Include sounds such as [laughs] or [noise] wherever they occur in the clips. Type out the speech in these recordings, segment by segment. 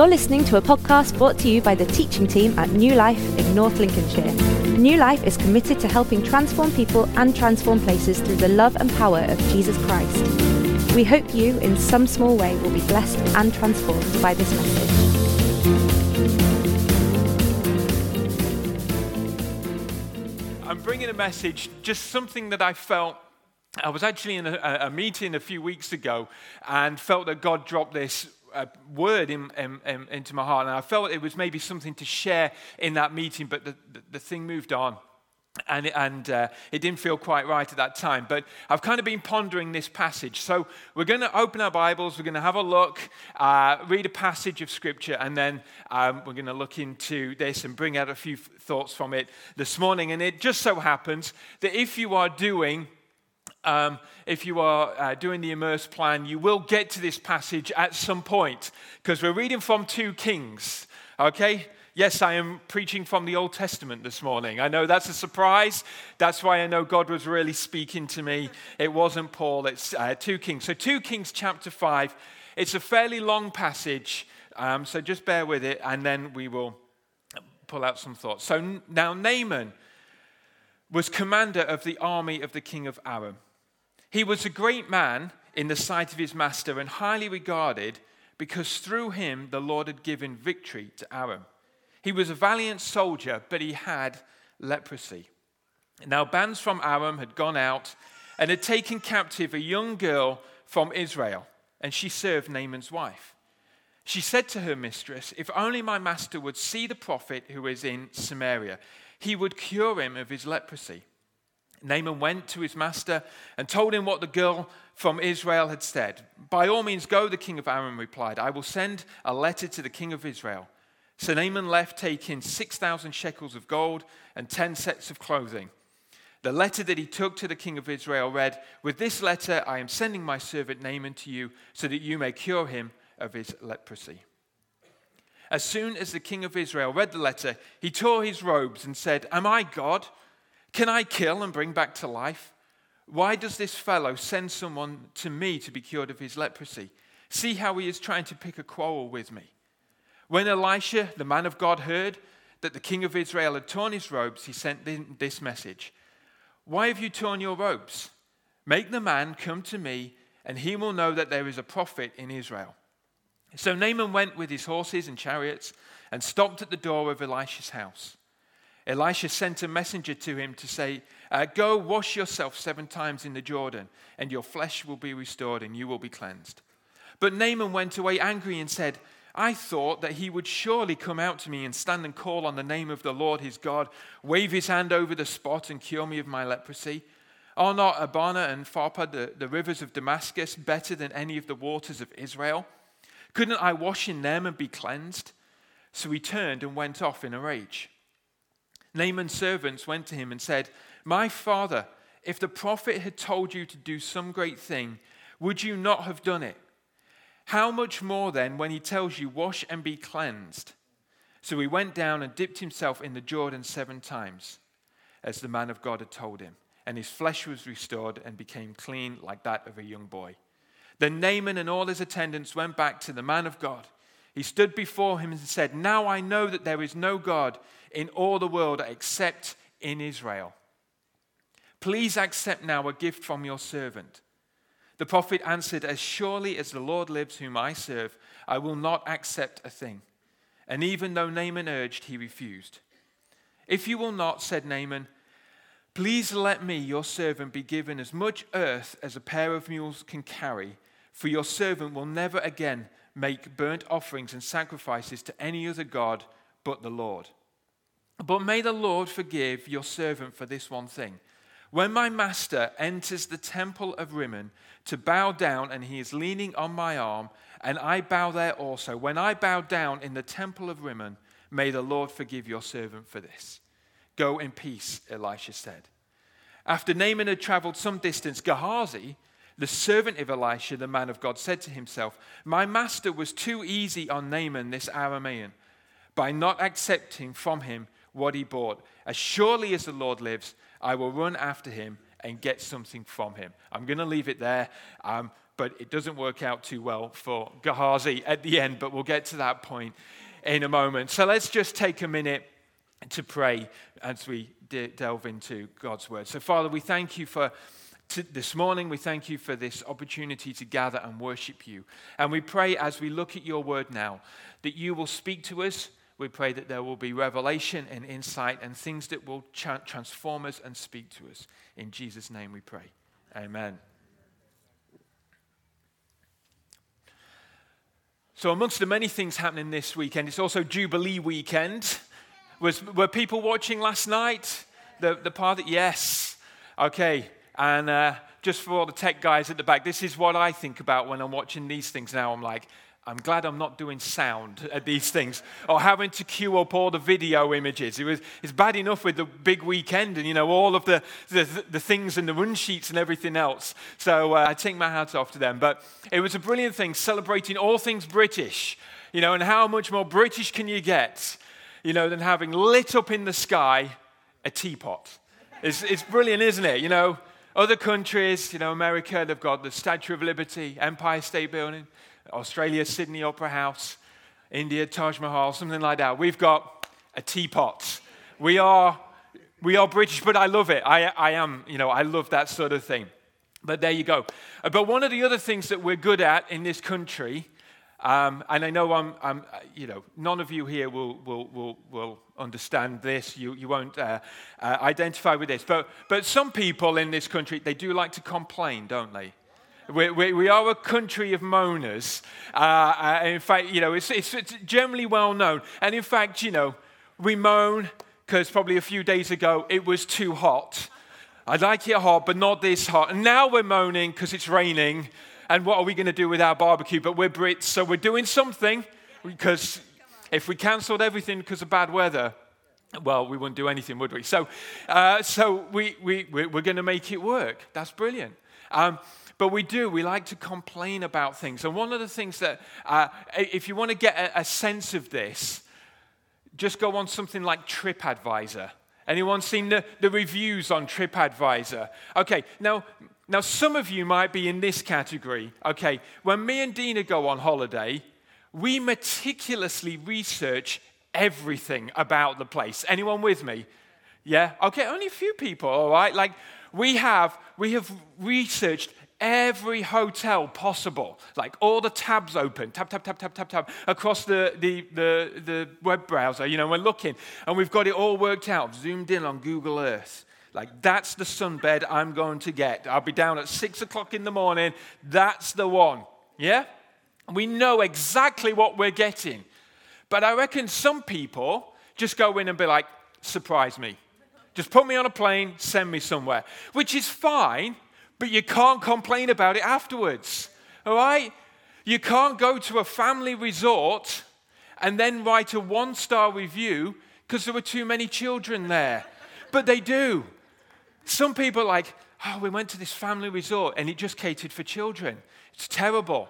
You're listening to a podcast brought to you by the teaching team at New Life in North Lincolnshire. New Life is committed to helping transform people and transform places through the love and power of Jesus Christ. We hope you, in some small way, will be blessed and transformed by this message. I'm bringing a message, just something that I felt. I was actually in a, a meeting a few weeks ago and felt that God dropped this uh, word in, in, in, into my heart. And I felt it was maybe something to share in that meeting, but the, the, the thing moved on. And, it, and uh, it didn't feel quite right at that time. But I've kind of been pondering this passage. So we're going to open our Bibles, we're going to have a look, uh, read a passage of Scripture, and then um, we're going to look into this and bring out a few thoughts from it this morning. And it just so happens that if you are doing um, if you are uh, doing the Immerse plan, you will get to this passage at some point because we're reading from 2 Kings, okay? Yes, I am preaching from the Old Testament this morning. I know that's a surprise. That's why I know God was really speaking to me. It wasn't Paul, it's uh, 2 Kings. So, 2 Kings chapter 5. It's a fairly long passage, um, so just bear with it, and then we will pull out some thoughts. So, now Naaman was commander of the army of the king of Aram. He was a great man in the sight of his master and highly regarded because through him the Lord had given victory to Aram. He was a valiant soldier, but he had leprosy. Now, bands from Aram had gone out and had taken captive a young girl from Israel, and she served Naaman's wife. She said to her mistress, If only my master would see the prophet who is in Samaria, he would cure him of his leprosy. Naaman went to his master and told him what the girl from Israel had said. By all means, go, the king of Aram replied. I will send a letter to the king of Israel. So Naaman left, taking 6,000 shekels of gold and 10 sets of clothing. The letter that he took to the king of Israel read, With this letter I am sending my servant Naaman to you so that you may cure him of his leprosy. As soon as the king of Israel read the letter, he tore his robes and said, Am I God? Can I kill and bring back to life? Why does this fellow send someone to me to be cured of his leprosy? See how he is trying to pick a quarrel with me. When Elisha, the man of God, heard that the king of Israel had torn his robes, he sent this message Why have you torn your robes? Make the man come to me, and he will know that there is a prophet in Israel. So Naaman went with his horses and chariots and stopped at the door of Elisha's house. Elisha sent a messenger to him to say, uh, Go wash yourself seven times in the Jordan, and your flesh will be restored, and you will be cleansed. But Naaman went away angry and said, I thought that he would surely come out to me and stand and call on the name of the Lord his God, wave his hand over the spot, and cure me of my leprosy. Are not Abana and Pharpar, the, the rivers of Damascus, better than any of the waters of Israel? Couldn't I wash in them and be cleansed? So he turned and went off in a rage. Naaman's servants went to him and said, My father, if the prophet had told you to do some great thing, would you not have done it? How much more then when he tells you, Wash and be cleansed? So he went down and dipped himself in the Jordan seven times, as the man of God had told him, and his flesh was restored and became clean like that of a young boy. Then Naaman and all his attendants went back to the man of God. He stood before him and said, Now I know that there is no God in all the world except in Israel. Please accept now a gift from your servant. The prophet answered, As surely as the Lord lives, whom I serve, I will not accept a thing. And even though Naaman urged, he refused. If you will not, said Naaman, please let me, your servant, be given as much earth as a pair of mules can carry, for your servant will never again make burnt offerings and sacrifices to any other God but the Lord. But may the Lord forgive your servant for this one thing. When my master enters the temple of Rimmon to bow down, and he is leaning on my arm, and I bow there also, when I bow down in the temple of Rimmon, may the Lord forgive your servant for this. Go in peace, Elisha said. After Naaman had traveled some distance, Gehazi, the servant of Elisha, the man of God, said to himself, My master was too easy on Naaman, this Aramean, by not accepting from him what he bought. As surely as the Lord lives, I will run after him and get something from him. I'm going to leave it there. Um, but it doesn't work out too well for Gehazi at the end, but we'll get to that point in a moment. So let's just take a minute to pray as we de- delve into God's word. So, Father, we thank you for this morning. We thank you for this opportunity to gather and worship you. And we pray as we look at your word now that you will speak to us. We pray that there will be revelation and insight and things that will tra- transform us and speak to us. In Jesus' name we pray. Amen. So, amongst the many things happening this weekend, it's also Jubilee weekend. Was, were people watching last night? The, the part that, Yes. Okay. And uh, just for all the tech guys at the back, this is what I think about when I'm watching these things now. I'm like, I'm glad I'm not doing sound at these things or having to cue up all the video images. It was, it's bad enough with the big weekend and, you know, all of the, the, the things and the run sheets and everything else. So uh, I take my hat off to them. But it was a brilliant thing celebrating all things British, you know, and how much more British can you get, you know, than having lit up in the sky a teapot. It's, it's brilliant, isn't it? You know, other countries, you know, America, they've got the Statue of Liberty, Empire State Building. Australia, Sydney Opera House, India, Taj Mahal, something like that. We've got a teapot. We are, we are British, but I love it. I, I am, you know, I love that sort of thing. But there you go. But one of the other things that we're good at in this country, um, and I know I'm, I'm, you know, none of you here will, will, will, will understand this. You, you won't uh, uh, identify with this. But, but some people in this country, they do like to complain, don't they? We, we, we, are a country of moaners. Uh, uh, in fact, you know, it's, it's, it's, generally well known. And in fact, you know, we moan because probably a few days ago it was too hot. I'd like it hot, but not this hot. And now we're moaning because it's raining. And what are we going to do with our barbecue? But we're Brits, so we're doing something because if we cancelled everything because of bad weather, well, we wouldn't do anything, would we? So, uh, so we, we, we're going to make it work. That's brilliant. Um, but we do, we like to complain about things. And one of the things that, uh, if you want to get a, a sense of this, just go on something like TripAdvisor. Anyone seen the, the reviews on TripAdvisor? Okay, now, now some of you might be in this category. Okay, when me and Dina go on holiday, we meticulously research everything about the place. Anyone with me? Yeah? Okay, only a few people, all right? Like, we have, we have researched every hotel possible, like all the tabs open, tab, tab, tab, tab, tab, tab, across the, the, the, the web browser. You know, we're looking and we've got it all worked out, zoomed in on Google Earth. Like, that's the sunbed I'm going to get. I'll be down at six o'clock in the morning. That's the one. Yeah? We know exactly what we're getting. But I reckon some people just go in and be like, surprise me. Just put me on a plane, send me somewhere, which is fine but you can't complain about it afterwards. All right? You can't go to a family resort and then write a one star review because there were too many children there. But they do. Some people are like, oh, we went to this family resort and it just catered for children. It's terrible.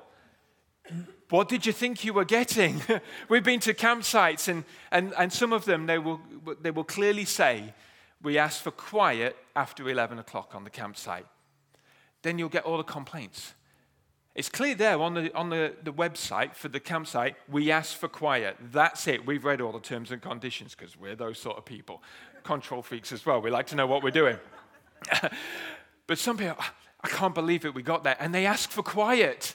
What did you think you were getting? [laughs] We've been to campsites, and, and, and some of them, they will, they will clearly say, we ask for quiet after 11 o'clock on the campsite then you'll get all the complaints. It's clear there on the, on the, the website for the campsite, we ask for quiet. That's it. We've read all the terms and conditions because we're those sort of people. Control freaks as well. We like to know what we're doing. [laughs] but some people, I can't believe it, we got that. And they ask for quiet.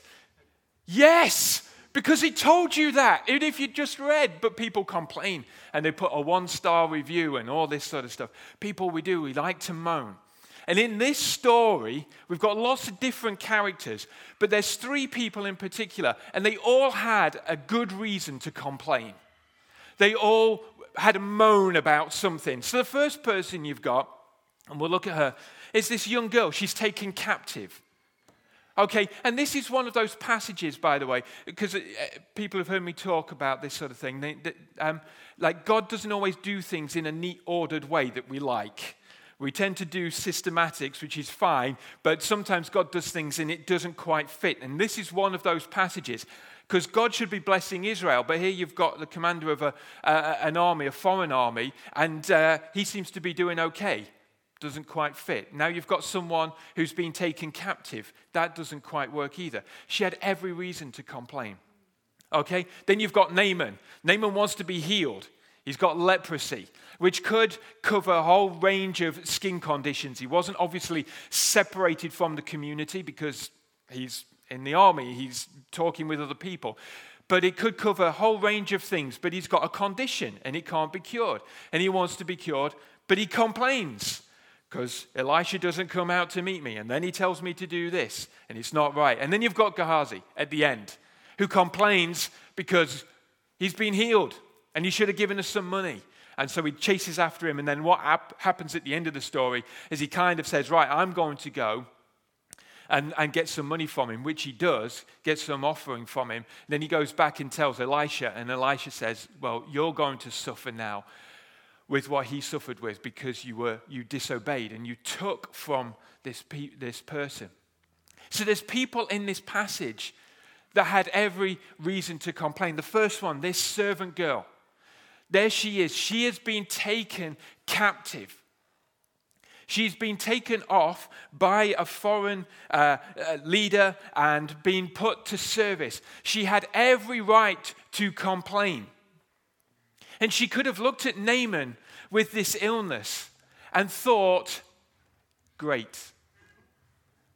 Yes, because he told you that, even if you just read, but people complain and they put a one star review and all this sort of stuff. People, we do, we like to moan. And in this story, we've got lots of different characters, but there's three people in particular, and they all had a good reason to complain. They all had a moan about something. So the first person you've got, and we'll look at her, It's this young girl. She's taken captive. Okay, and this is one of those passages, by the way, because uh, people have heard me talk about this sort of thing. They, they, um, like, God doesn't always do things in a neat, ordered way that we like. We tend to do systematics, which is fine, but sometimes God does things and it doesn't quite fit. And this is one of those passages because God should be blessing Israel, but here you've got the commander of a, uh, an army, a foreign army, and uh, he seems to be doing okay. Doesn't quite fit. Now you've got someone who's been taken captive. That doesn't quite work either. She had every reason to complain. Okay? Then you've got Naaman. Naaman wants to be healed. He's got leprosy, which could cover a whole range of skin conditions. He wasn't obviously separated from the community because he's in the army, he's talking with other people. But it could cover a whole range of things. But he's got a condition and it can't be cured. And he wants to be cured, but he complains because Elisha doesn't come out to meet me. And then he tells me to do this, and it's not right. And then you've got Gehazi at the end who complains because he's been healed and he should have given us some money. And so he chases after him. And then what ap- happens at the end of the story is he kind of says, Right, I'm going to go and, and get some money from him, which he does, gets some offering from him. Then he goes back and tells Elisha, and Elisha says, Well, you're going to suffer now with what he suffered with because you, were, you disobeyed and you took from this, pe- this person. So there's people in this passage that had every reason to complain. The first one, this servant girl. There she is. She has been taken captive. She's been taken off by a foreign uh, uh, leader and been put to service. She had every right to complain. And she could have looked at Naaman with this illness and thought, great,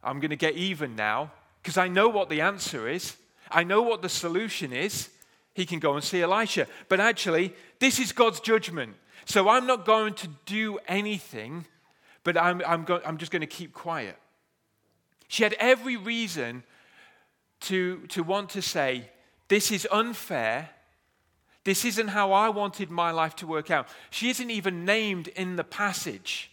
I'm going to get even now because I know what the answer is. I know what the solution is. He can go and see Elisha. But actually, this is God's judgment. So I'm not going to do anything, but I'm, I'm, go- I'm just going to keep quiet. She had every reason to, to want to say, This is unfair. This isn't how I wanted my life to work out. She isn't even named in the passage.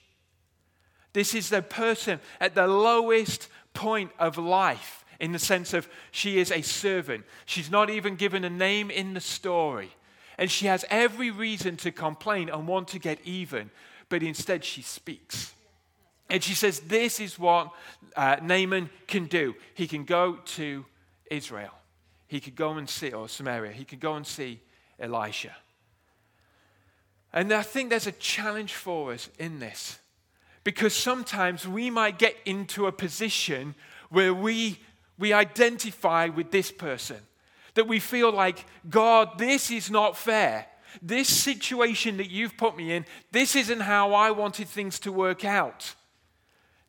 This is the person at the lowest point of life in the sense of she is a servant. She's not even given a name in the story. And she has every reason to complain and want to get even, but instead she speaks. And she says, This is what uh, Naaman can do. He can go to Israel, he could go and see, or Samaria, he could go and see Elisha. And I think there's a challenge for us in this because sometimes we might get into a position where we we identify with this person. That we feel like, God, this is not fair. This situation that you've put me in, this isn't how I wanted things to work out.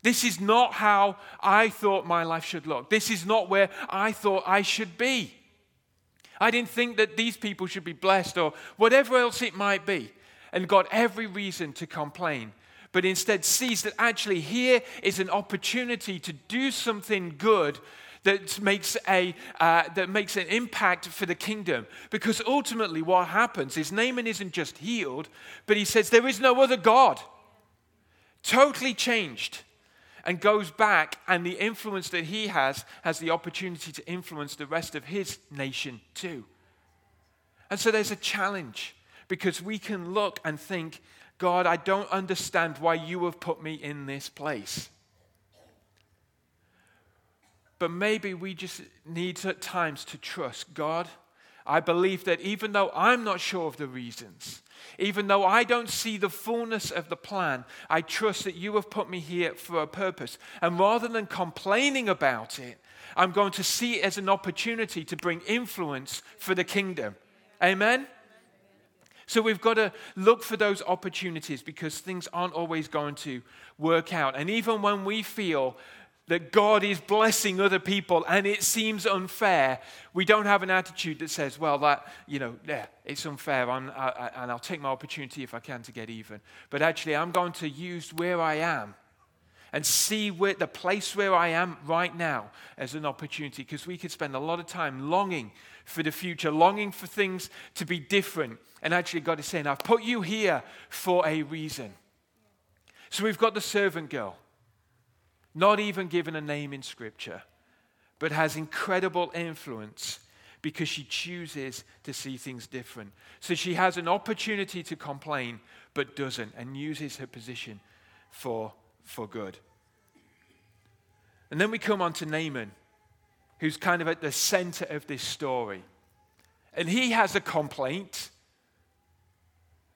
This is not how I thought my life should look. This is not where I thought I should be. I didn't think that these people should be blessed or whatever else it might be. And got every reason to complain, but instead sees that actually here is an opportunity to do something good that makes, a, uh, that makes an impact for the kingdom. Because ultimately, what happens is Naaman isn't just healed, but he says, There is no other God. Totally changed. And goes back, and the influence that he has has the opportunity to influence the rest of his nation too. And so there's a challenge because we can look and think, God, I don't understand why you have put me in this place. But maybe we just need at times to trust God. I believe that even though I'm not sure of the reasons, even though I don't see the fullness of the plan, I trust that you have put me here for a purpose. And rather than complaining about it, I'm going to see it as an opportunity to bring influence for the kingdom. Amen? So we've got to look for those opportunities because things aren't always going to work out. And even when we feel that God is blessing other people and it seems unfair, we don't have an attitude that says, well, that, you know, yeah, it's unfair I, I, and I'll take my opportunity if I can to get even. But actually, I'm going to use where I am and see where, the place where I am right now as an opportunity because we could spend a lot of time longing for the future, longing for things to be different. And actually, God is saying, I've put you here for a reason. So we've got the servant girl not even given a name in Scripture, but has incredible influence because she chooses to see things different. So she has an opportunity to complain, but doesn't, and uses her position for, for good. And then we come on to Naaman, who's kind of at the center of this story. And he has a complaint.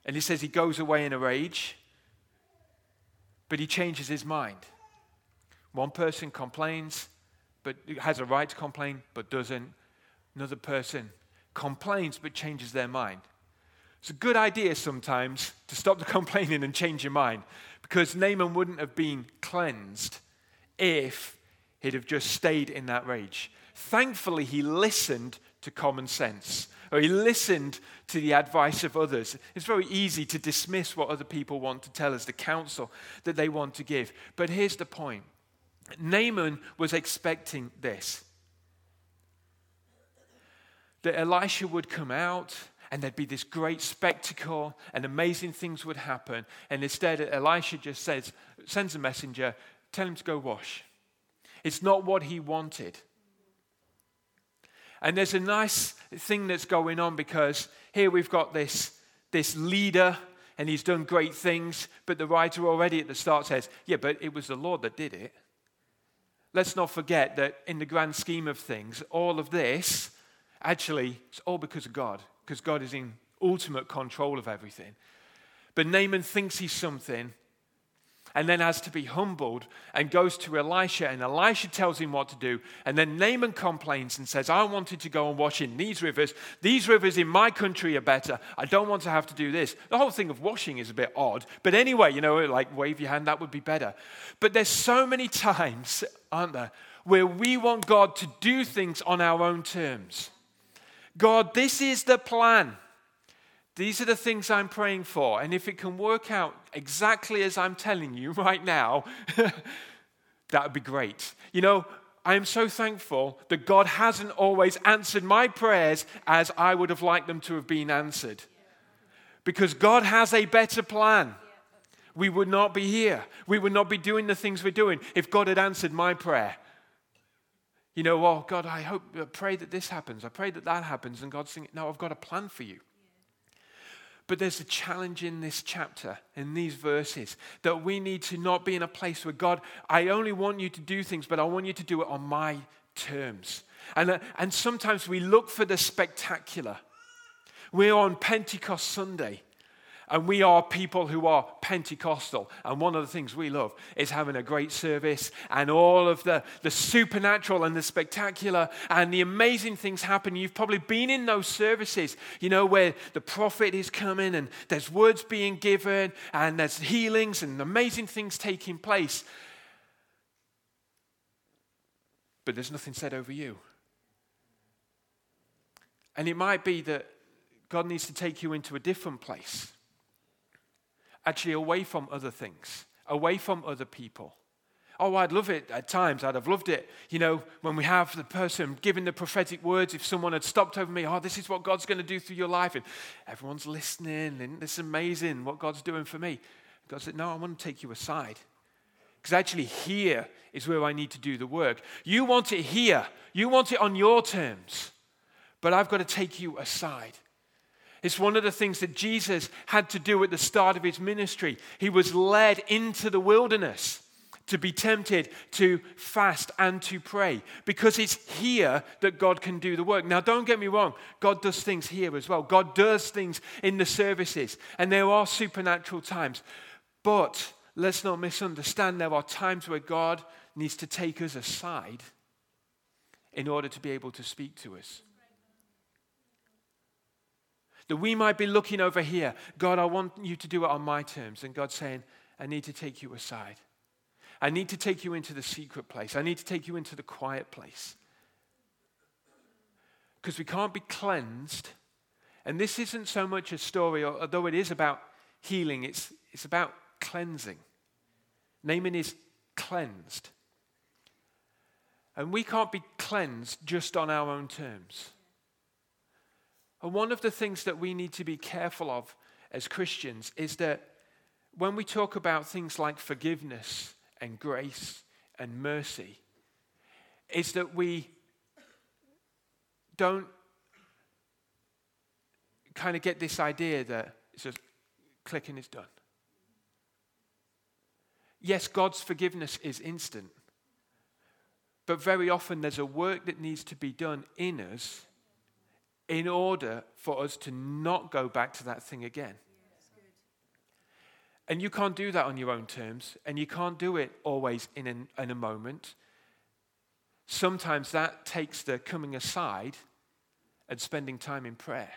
And he says he goes away in a rage. but he changes his mind. One person complains, but has a right to complain, but doesn't. Another person complains, but changes their mind. It's a good idea sometimes to stop the [laughs] complaining and change your mind because Naaman wouldn't have been cleansed if he'd have just stayed in that rage. Thankfully, he listened to common sense or he listened to the advice of others. It's very easy to dismiss what other people want to tell us, the counsel that they want to give. But here's the point Naaman was expecting this that Elisha would come out and there'd be this great spectacle and amazing things would happen. And instead, Elisha just says, sends a messenger, tell him to go wash. It's not what he wanted. And there's a nice thing that's going on because here we've got this, this leader and he's done great things, but the writer already at the start says, Yeah, but it was the Lord that did it. Let's not forget that in the grand scheme of things, all of this actually it's all because of God, because God is in ultimate control of everything. But Naaman thinks he's something and then has to be humbled and goes to Elisha, and Elisha tells him what to do. And then Naaman complains and says, I wanted to go and wash in these rivers. These rivers in my country are better. I don't want to have to do this. The whole thing of washing is a bit odd. But anyway, you know, like wave your hand, that would be better. But there's so many [laughs] times, aren't there, where we want God to do things on our own terms. God, this is the plan. These are the things I'm praying for. And if it can work out exactly as I'm telling you [laughs] right now, [laughs] that would be great. You know, I am so thankful that God hasn't always answered my prayers as I would have liked them to have been answered. Because God has a better plan. We would not be here. We would not be doing the things we're doing if God had answered my prayer. You know, oh, God, I hope, I pray that this happens. I pray that that happens. And God's saying, no, I've got a plan for you. But there's a challenge in this chapter, in these verses, that we need to not be in a place where God, I only want you to do things, but I want you to do it on my terms. And, uh, and sometimes we look for the spectacular. We're on Pentecost Sunday, and we are people who are Pentecostal. And one of the things we love is having a great service and all of the, the supernatural and the spectacular and the amazing things happen. You've probably been in those services, you know, where the prophet is coming and there's words being given and there's healings and amazing things taking place. But there's nothing said over you. And it might be that God needs to take you into a different place actually away from other things, away from other people. Oh, I'd love it at times. I'd have loved it, you know, when we have the person giving the prophetic words. If someone had stopped over me, oh, this is what God's going to do through your life. And everyone's listening, and this is amazing what God's doing for me. God said, No, I want to take you aside. Because actually, here is where I need to do the work. You want it here, you want it on your terms. But I've got to take you aside. It's one of the things that Jesus had to do at the start of his ministry. He was led into the wilderness to be tempted to fast and to pray because it's here that God can do the work. Now, don't get me wrong, God does things here as well. God does things in the services, and there are supernatural times. But let's not misunderstand, there are times where God needs to take us aside in order to be able to speak to us. That we might be looking over here. God, I want you to do it on my terms. And God saying, I need to take you aside. I need to take you into the secret place. I need to take you into the quiet place. Because we can't be cleansed. And this isn't so much a story, although it is about healing, it's, it's about cleansing. Naaman is cleansed. And we can't be cleansed just on our own terms. And one of the things that we need to be careful of as Christians is that when we talk about things like forgiveness and grace and mercy, is that we don't kind of get this idea that it's just click and it's done. Yes, God's forgiveness is instant, but very often there's a work that needs to be done in us in order for us to not go back to that thing again. And you can't do that on your own terms, and you can't do it always in, an, in a moment. Sometimes that takes the coming aside and spending time in prayer.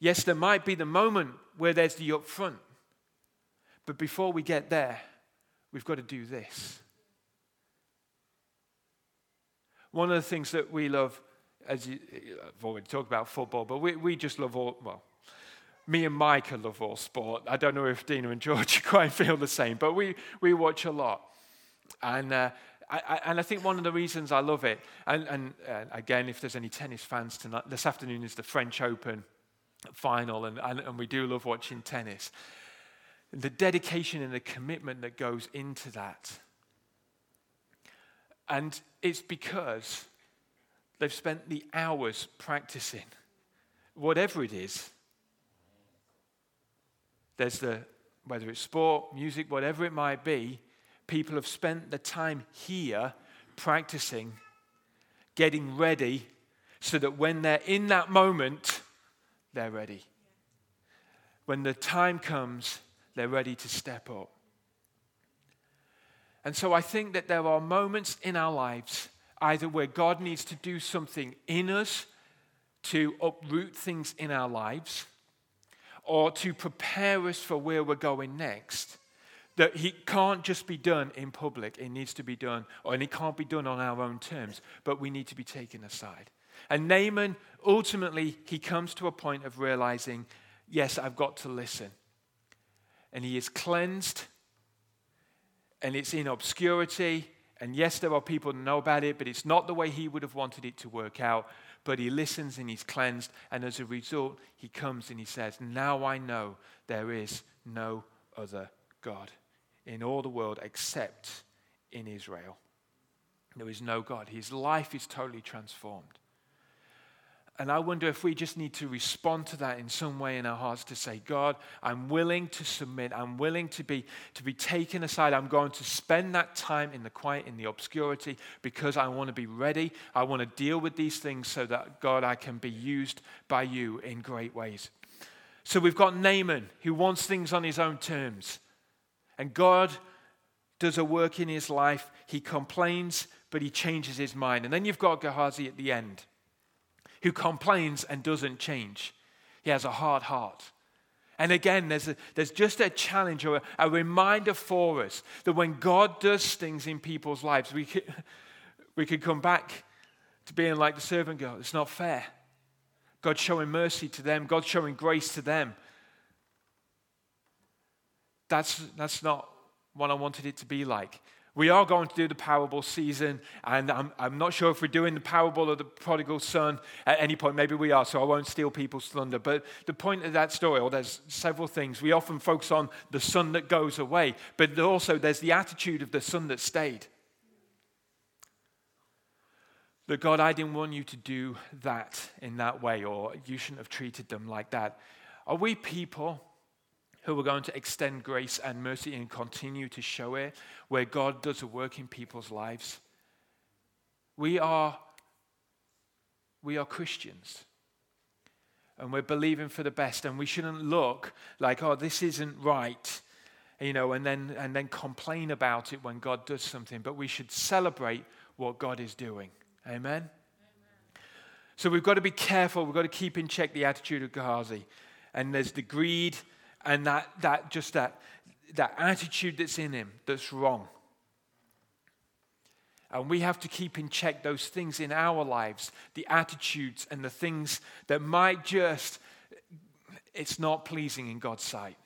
Yes, there might be the moment where there's the upfront, but before we get there, we've got to do this. One of the things that we love, as you, I've already talked about football, but we, we just love all, well, me and Micah love all sport. I don't know if Dina and George [laughs] quite feel the same, but we, we watch a lot. And, uh, I, and I think one of the reasons I love it, and, and uh, again, if there's any tennis fans tonight, this afternoon is the French Open final, and, and, and we do love watching tennis. The dedication and the commitment that goes into that. And it's because they've spent the hours practicing, whatever it is. There's the, whether it's sport, music, whatever it might be, people have spent the time here practicing, getting ready, so that when they're in that moment, they're ready. When the time comes, they're ready to step up. And so I think that there are moments in our lives either where God needs to do something in us to uproot things in our lives or to prepare us for where we're going next. That he can't just be done in public, it needs to be done, or and it can't be done on our own terms, but we need to be taken aside. And Naaman, ultimately, he comes to a point of realizing, yes, I've got to listen. And he is cleansed, and it's in obscurity, and yes, there are people who know about it, but it's not the way he would have wanted it to work out. But he listens and he's cleansed. And as a result, he comes and he says, Now I know there is no other God in all the world except in Israel. There is no God. His life is totally transformed. And I wonder if we just need to respond to that in some way in our hearts to say, God, I'm willing to submit. I'm willing to be, to be taken aside. I'm going to spend that time in the quiet, in the obscurity, because I want to be ready. I want to deal with these things so that, God, I can be used by you in great ways. So we've got Naaman who wants things on his own terms. And God does a work in his life. He complains, but he changes his mind. And then you've got Gehazi at the end who complains and doesn't change. He has a hard heart. And again, there's, a, there's just a challenge or a, a, reminder for us that when God does things in people's lives, we could, [laughs] we could come back to being like the servant girl. It's not fair. God's showing mercy to them, God's showing grace to them. That's, that's not what I wanted it to be like. We are going to do the parable season, and I'm, I'm not sure if we're doing the parable of the prodigal son at any point. Maybe we are, so I won't steal people's thunder. But the point of that story, or there's several things. We often focus on the son that goes away, but also there's the attitude of the son that stayed. That God, I didn't want you to do that in that way, or you shouldn't have treated them like that. Are we people who are going to extend grace and mercy and continue to show it, where God does a work in people's lives. We are, we are Christians. And we're believing for the best, and we shouldn't look like, oh, this isn't right, you know, and then, and then complain about it when God does something. But we should celebrate what God is doing. Amen? Amen. So we've got to be careful. We've got to keep in check the attitude of Gehazi. And there's the greed and that, that just that, that attitude that's in him that's wrong. And we have to keep in check those things in our lives, the attitudes and the things that might just, it's not pleasing in God's sight.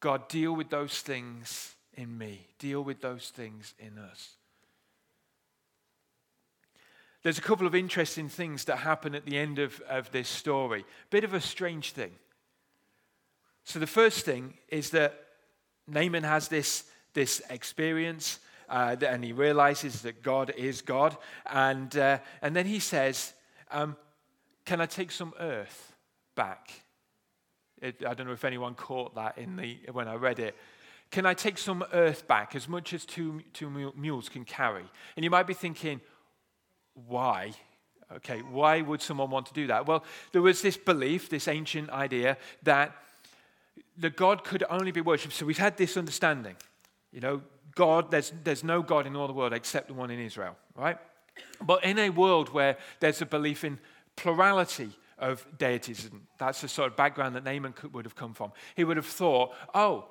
God, deal with those things in me, deal with those things in us. There's a couple of interesting things that happen at the end of, of this story. Bit of a strange thing. So, the first thing is that Naaman has this, this experience, uh, and he realizes that God is God. And, uh, and then he says, um, Can I take some earth back? It, I don't know if anyone caught that in the, when I read it. Can I take some earth back, as much as two, two mules can carry? And you might be thinking, why? Okay, why would someone want to do that? Well, there was this belief, this ancient idea that the God could only be worshipped. So we've had this understanding. You know, God, there's, there's no God in all the world except the one in Israel, right? But in a world where there's a belief in plurality of deities, and that's the sort of background that Naaman could, would have come from, he would have thought, oh,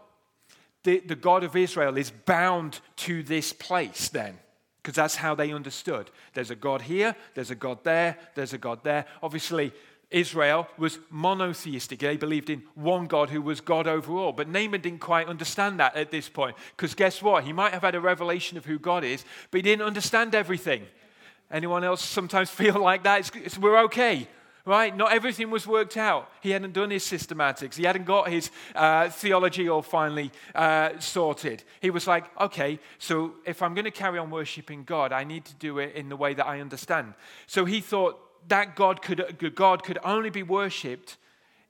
the, the God of Israel is bound to this place then because that's how they understood. There's a God here, there's a God there, there's a God there. Obviously, Israel was monotheistic. They believed in one God who was God over all. But Naaman didn't quite understand that at this point. Because guess what? He might have had a revelation of who God is, but he didn't understand everything. Anyone else sometimes [laughs] feel like that? It's, it's, we're okay right? Not everything was worked out. He hadn't done his systematics, he hadn't got his uh, theology all finally uh, sorted. He was like, okay, so if I'm going to carry on worshiping God, I need to do it in the way that I understand. So he thought that God could, God could only be worshipped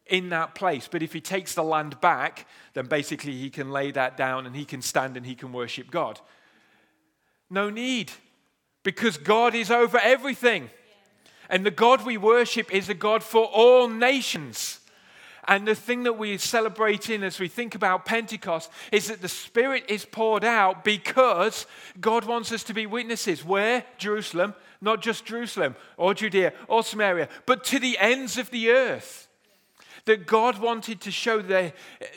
in that place. But if he takes the land back, then basically he can lay that down and he can stand and he can worship God. No need, because God is over everything. And the God we worship is a God for all nations. And the thing that we celebrate in as we think about Pentecost is that the Spirit is poured out because God wants us to be witnesses. Where? Jerusalem. Not just Jerusalem or Judea or Samaria, but to the ends of the earth. That God wanted to show that,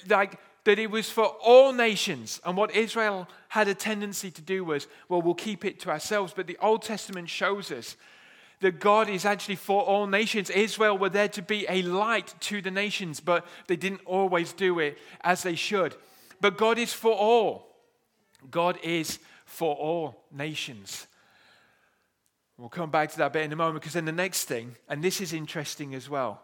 like, that it was for all nations. And what Israel had a tendency to do was, well, we'll keep it to ourselves. But the Old Testament shows us that God is actually for all nations. Israel were there to be a light to the nations, but they didn't always do it as they should. But God is for all. God is for all nations. We'll come back to that bit in a moment because then the next thing, and this is interesting as well.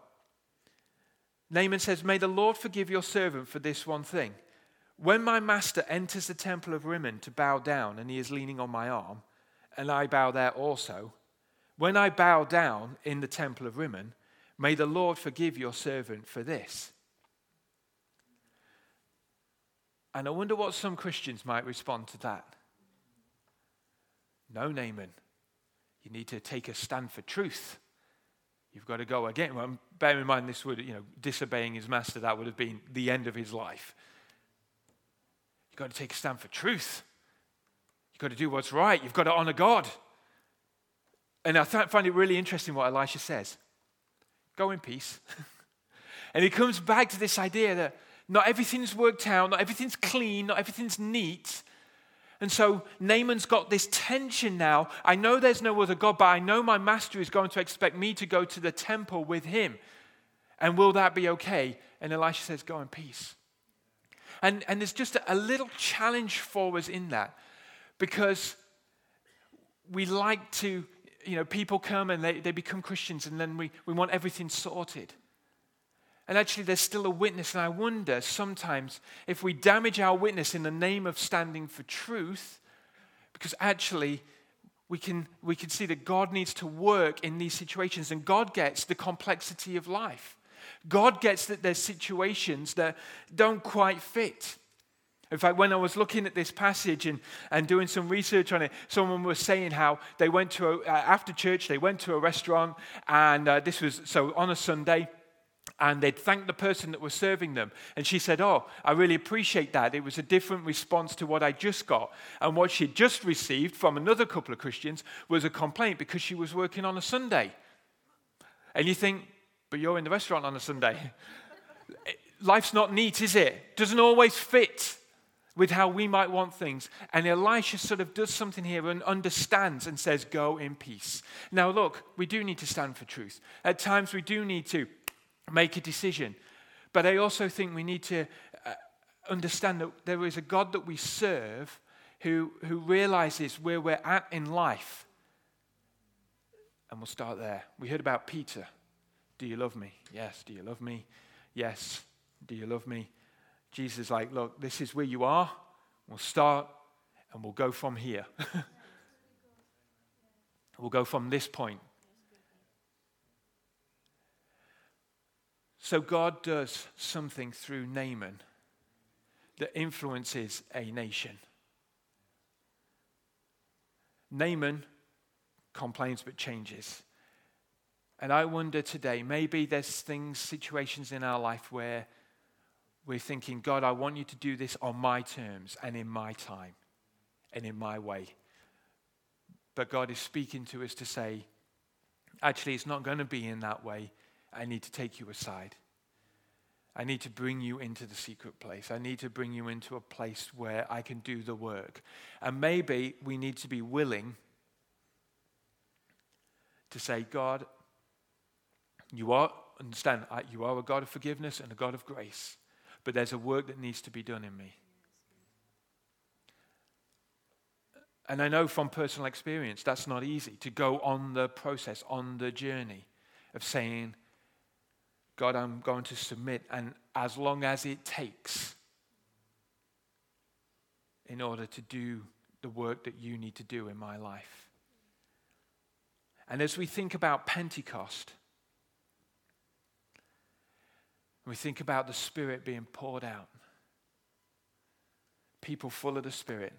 Naaman says, May the Lord forgive your servant for this one thing. When my master enters the temple of Rimmon to bow down, and he is leaning on my arm, and I bow there also, when I bow down in the temple of Rimmon, may the Lord forgive your servant for this. And I wonder what some Christians might respond to that. No, Naaman. You need to take a stand for truth. You've got to go again. Well, bear in mind, this would, you know, disobeying his master, that would have been the end of his life. You've got to take a stand for truth. You've got to do what's right. You've got to honor God. And I find it really interesting what Elisha says go in peace. [laughs] and he comes back to this idea that not everything's worked out, not everything's clean, not everything's neat. And so Naaman's got this tension now. I know there's no other God, but I know my master is going to expect me to go to the temple with him. And will that be okay? And Elisha says, Go in peace. And, and there's just a, a little challenge for us in that because we like to you know, people come and they, they become Christians and then we, we want everything sorted. And actually, there's still a witness. And I wonder sometimes if we damage our witness in the name of standing for truth, because actually, we can, we can see that God needs to work in these situations, and God gets the complexity of life. God gets that there's situations that don't quite fit. In fact, when I was looking at this passage and, and doing some research on it, someone was saying how they went to, a, uh, after church, they went to a restaurant, and uh, this was so on a Sunday, and they'd thank the person that was serving them. And she said, Oh, I really appreciate that. It was a different response to what I just got. And what she'd just received from another couple of Christians was a complaint because she was working on a Sunday. And you think, But you're in the restaurant on a Sunday. [laughs] Life's not neat, is it? Doesn't always fit with how we might want things. And Elisha sort of does something here and understands and says, Go in peace. Now, look, we do need to stand for truth. At times, we do need to make a decision. But I also think we need to uh, understand that there is a God that we serve who, who realizes where we're at in life. And we'll start there. We heard about Peter. Do you love me? Yes. Do you love me? Yes. Do you love me? Jesus is like, look, this is where you are. We'll start and we'll go from here. [laughs] we'll go from this point. So God does something through Naaman that influences a nation. Naaman complains but changes. And I wonder today, maybe there's things, situations in our life where we're thinking, God, I want you to do this on my terms and in my time and in my way. But God is speaking to us to say, actually, it's not going to be in that way. I need to take you aside. I need to bring you into the secret place. I need to bring you into a place where I can do the work. And maybe we need to be willing to say, God, you are, understand, you are a God of forgiveness and a God of grace, but there's a work that needs to be done in me. And I know from personal experience that's not easy to go on the process, on the journey of saying, God, I'm going to submit, and as long as it takes in order to do the work that you need to do in my life. And as we think about Pentecost, we think about the Spirit being poured out, people full of the Spirit,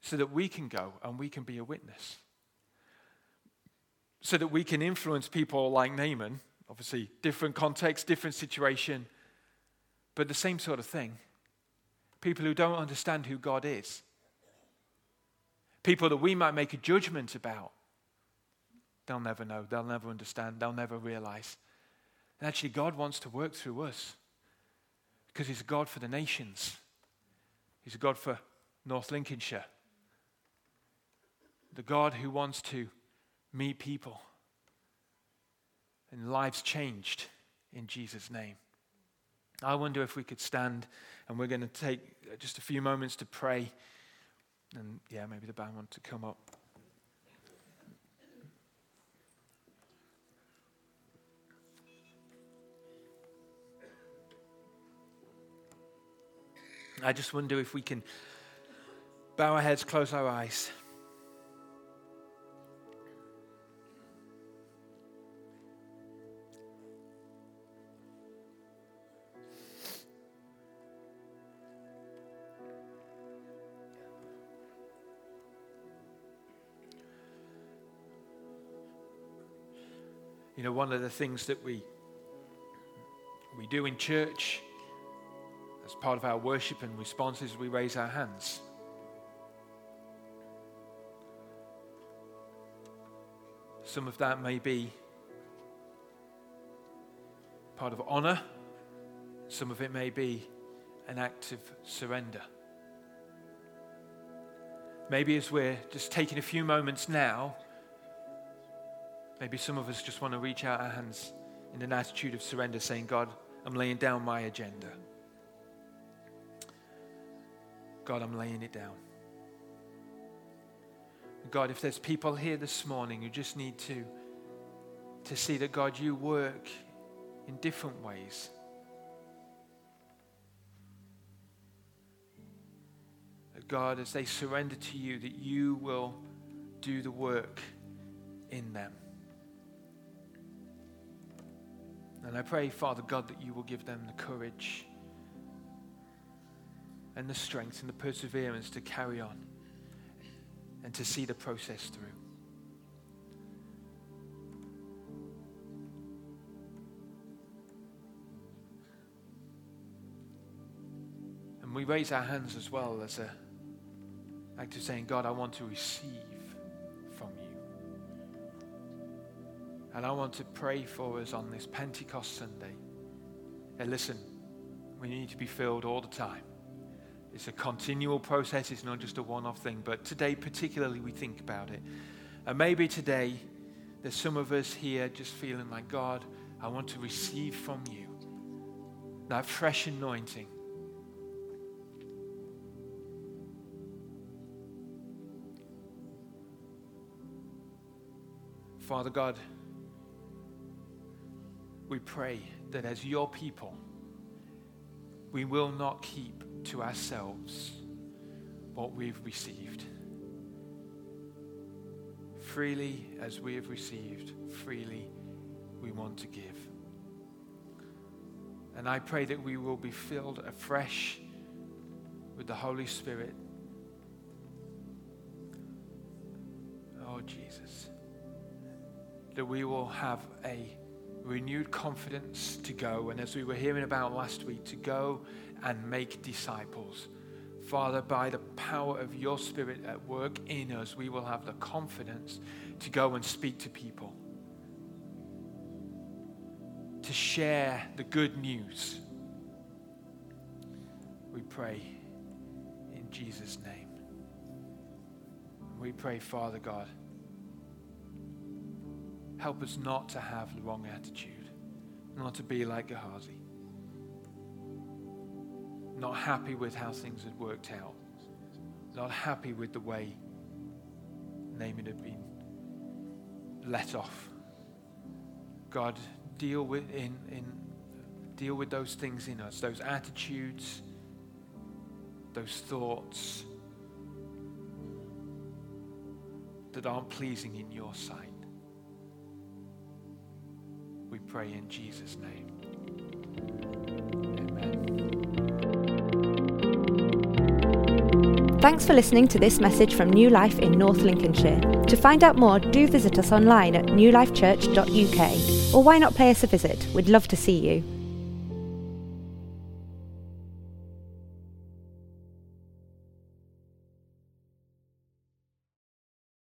so that we can go and we can be a witness. So that we can influence people like Naaman, obviously, different context, different situation, but the same sort of thing. People who don't understand who God is, people that we might make a judgment about They'll never know. They'll never understand. They'll never realize. And actually, God wants to work through us because He's God for the nations, He's a God for North Lincolnshire. The God who wants to meet people and lives changed in Jesus' name. I wonder if we could stand and we're going to take just a few moments to pray. And yeah, maybe the band want to come up. I just wonder if we can bow our heads, close our eyes. You know, one of the things that we we do in church as part of our worship and responses, we raise our hands. Some of that may be part of honor, some of it may be an act of surrender. Maybe as we're just taking a few moments now, maybe some of us just want to reach out our hands in an attitude of surrender, saying, God, I'm laying down my agenda. God, I'm laying it down. God, if there's people here this morning who just need to, to see that, God, you work in different ways. That God, as they surrender to you, that you will do the work in them. And I pray, Father God, that you will give them the courage and the strength and the perseverance to carry on and to see the process through. And we raise our hands as well as a act of saying, God, I want to receive from you. And I want to pray for us on this Pentecost Sunday. And listen, we need to be filled all the time. It's a continual process, it's not just a one off thing. But today, particularly, we think about it. And maybe today, there's some of us here just feeling like, God, I want to receive from you that fresh anointing. Father God, we pray that as your people, we will not keep to ourselves what we've received. Freely as we have received, freely we want to give. And I pray that we will be filled afresh with the Holy Spirit. Oh, Jesus. that we will have a renewed confidence to go. And as we were hearing about last week, to go and make disciples. Father, by the power of your Spirit at work in us, we will have the confidence to go and speak to people, to share the good news. We pray in Jesus' name. We pray, Father God, help us not to have the wrong attitude, not to be like Gehazi not happy with how things had worked out, not happy with the way Naaman had been let off. God, deal with in, in deal with those things in us, those attitudes, those thoughts that aren't pleasing in your sight. Pray in Jesus' name. Thanks for listening to this message from New Life in North Lincolnshire. To find out more, do visit us online at newlifechurch.uk. Or why not pay us a visit? We'd love to see you.